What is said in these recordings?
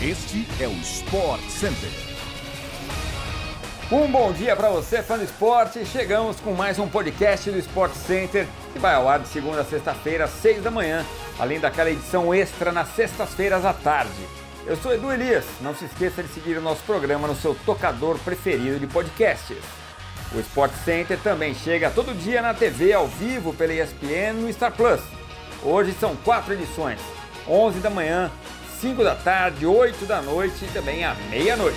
Este é o Sport Center. Um bom dia para você, fã do esporte. Chegamos com mais um podcast do Sport Center, que vai ao ar de segunda a sexta-feira, às seis da manhã, além daquela edição extra nas sextas-feiras à tarde. Eu sou Edu Elias. Não se esqueça de seguir o nosso programa no seu tocador preferido de podcasts. O Sport Center também chega todo dia na TV ao vivo pela ESPN no Star Plus. Hoje são quatro edições: 11 da manhã, 5 da tarde, 8 da noite e também à meia-noite.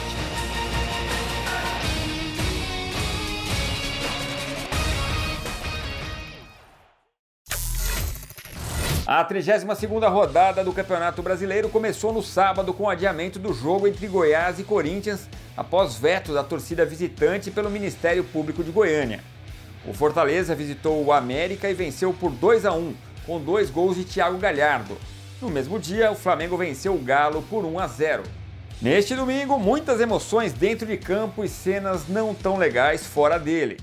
A 32ª rodada do Campeonato Brasileiro começou no sábado com o adiamento do jogo entre Goiás e Corinthians após veto da torcida visitante pelo Ministério Público de Goiânia. O Fortaleza visitou o América e venceu por 2 a 1, com dois gols de Thiago Galhardo. No mesmo dia, o Flamengo venceu o Galo por 1 a 0. Neste domingo, muitas emoções dentro de campo e cenas não tão legais fora dele.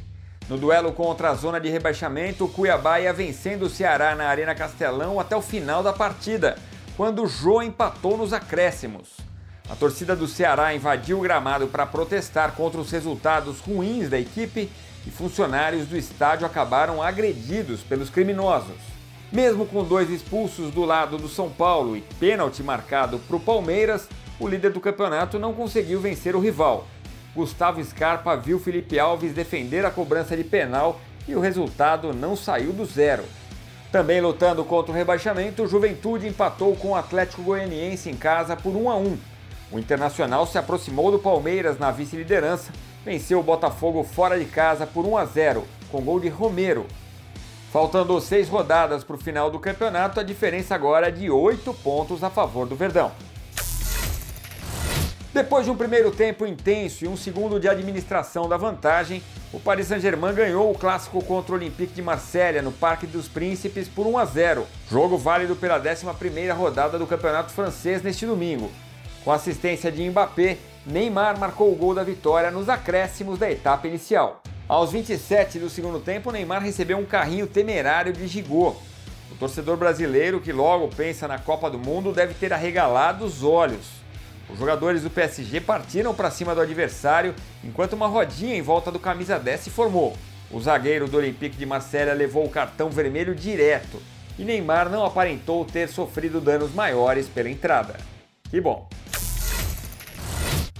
No duelo contra a zona de rebaixamento, o Cuiabá ia vencendo o Ceará na Arena Castelão até o final da partida, quando o Jô empatou nos acréscimos. A torcida do Ceará invadiu o gramado para protestar contra os resultados ruins da equipe e funcionários do estádio acabaram agredidos pelos criminosos. Mesmo com dois expulsos do lado do São Paulo e pênalti marcado para o Palmeiras, o líder do campeonato não conseguiu vencer o rival. Gustavo Scarpa viu Felipe Alves defender a cobrança de penal e o resultado não saiu do zero. Também lutando contra o rebaixamento, o Juventude empatou com o Atlético Goianiense em casa por 1 a 1. O Internacional se aproximou do Palmeiras na vice-liderança, venceu o Botafogo fora de casa por 1 a 0, com gol de Romero. Faltando seis rodadas para o final do campeonato, a diferença agora é de oito pontos a favor do Verdão. Depois de um primeiro tempo intenso e um segundo de administração da vantagem, o Paris Saint-Germain ganhou o clássico contra o Olympique de Marselha no Parque dos Príncipes por 1 a 0, jogo válido pela 11ª rodada do Campeonato Francês neste domingo. Com assistência de Mbappé, Neymar marcou o gol da vitória nos acréscimos da etapa inicial. Aos 27 do segundo tempo, Neymar recebeu um carrinho temerário de Gigô. O torcedor brasileiro, que logo pensa na Copa do Mundo, deve ter arregalado os olhos. Os jogadores do PSG partiram para cima do adversário, enquanto uma rodinha em volta do camisa 10 se formou. O zagueiro do Olympique de Marselha levou o cartão vermelho direto e Neymar não aparentou ter sofrido danos maiores pela entrada. Que bom!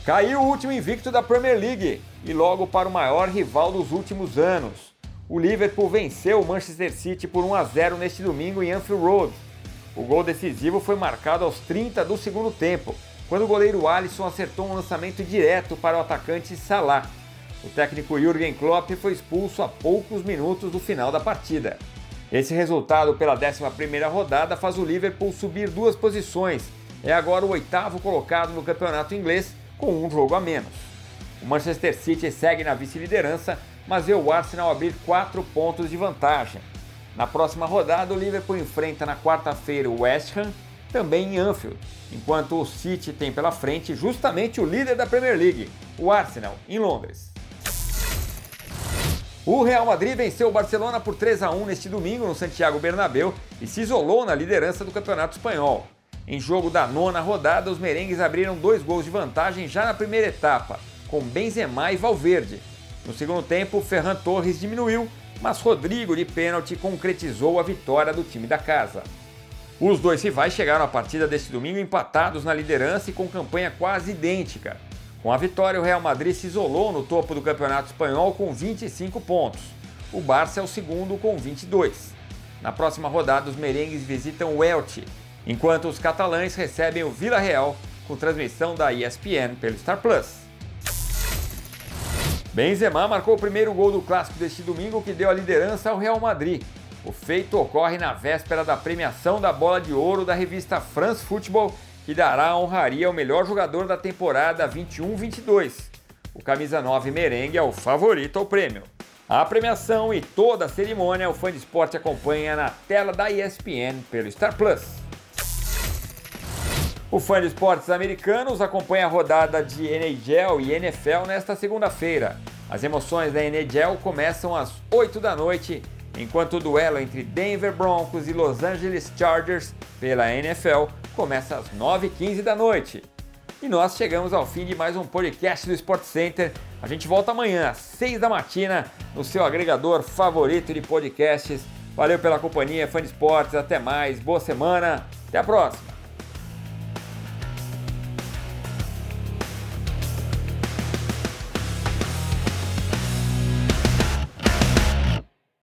Caiu o último invicto da Premier League e logo para o maior rival dos últimos anos. O Liverpool venceu o Manchester City por 1 a 0 neste domingo em Anfield Road. O gol decisivo foi marcado aos 30 do segundo tempo, quando o goleiro Alisson acertou um lançamento direto para o atacante Salah. O técnico Jürgen Klopp foi expulso a poucos minutos do final da partida. Esse resultado pela 11ª rodada faz o Liverpool subir duas posições. É agora o oitavo colocado no campeonato inglês com um jogo a menos. O Manchester City segue na vice-liderança, mas vê o Arsenal abrir quatro pontos de vantagem. Na próxima rodada, o Liverpool enfrenta na quarta-feira o West Ham, também em Anfield, enquanto o City tem pela frente justamente o líder da Premier League, o Arsenal, em Londres. O Real Madrid venceu o Barcelona por 3 a 1 neste domingo no Santiago Bernabéu e se isolou na liderança do Campeonato Espanhol. Em jogo da nona rodada, os merengues abriram dois gols de vantagem já na primeira etapa, com Benzema e Valverde. No segundo tempo, Ferran Torres diminuiu, mas Rodrigo de pênalti concretizou a vitória do time da casa. Os dois rivais chegaram à partida deste domingo empatados na liderança e com campanha quase idêntica. Com a vitória, o Real Madrid se isolou no topo do Campeonato Espanhol com 25 pontos. O Barça é o segundo com 22. Na próxima rodada, os merengues visitam o Elche, enquanto os catalães recebem o Vila Real com transmissão da ESPN pelo Star Plus. Benzema marcou o primeiro gol do clássico deste domingo que deu a liderança ao Real Madrid. O feito ocorre na véspera da premiação da bola de ouro da revista France Football, que dará a honraria ao melhor jogador da temporada 21-22. O camisa 9 merengue é o favorito ao prêmio. A premiação e toda a cerimônia o fã de esporte acompanha na tela da ESPN pelo Star Plus. O fã de esportes americanos acompanha a rodada de NHL e NFL nesta segunda-feira. As emoções da NHL começam às 8 da noite, enquanto o duelo entre Denver Broncos e Los Angeles Chargers pela NFL começa às 9h15 da noite. E nós chegamos ao fim de mais um podcast do Sport Center. A gente volta amanhã, às 6 da matina, no seu agregador favorito de podcasts. Valeu pela companhia, fã de esportes. Até mais, boa semana, até a próxima.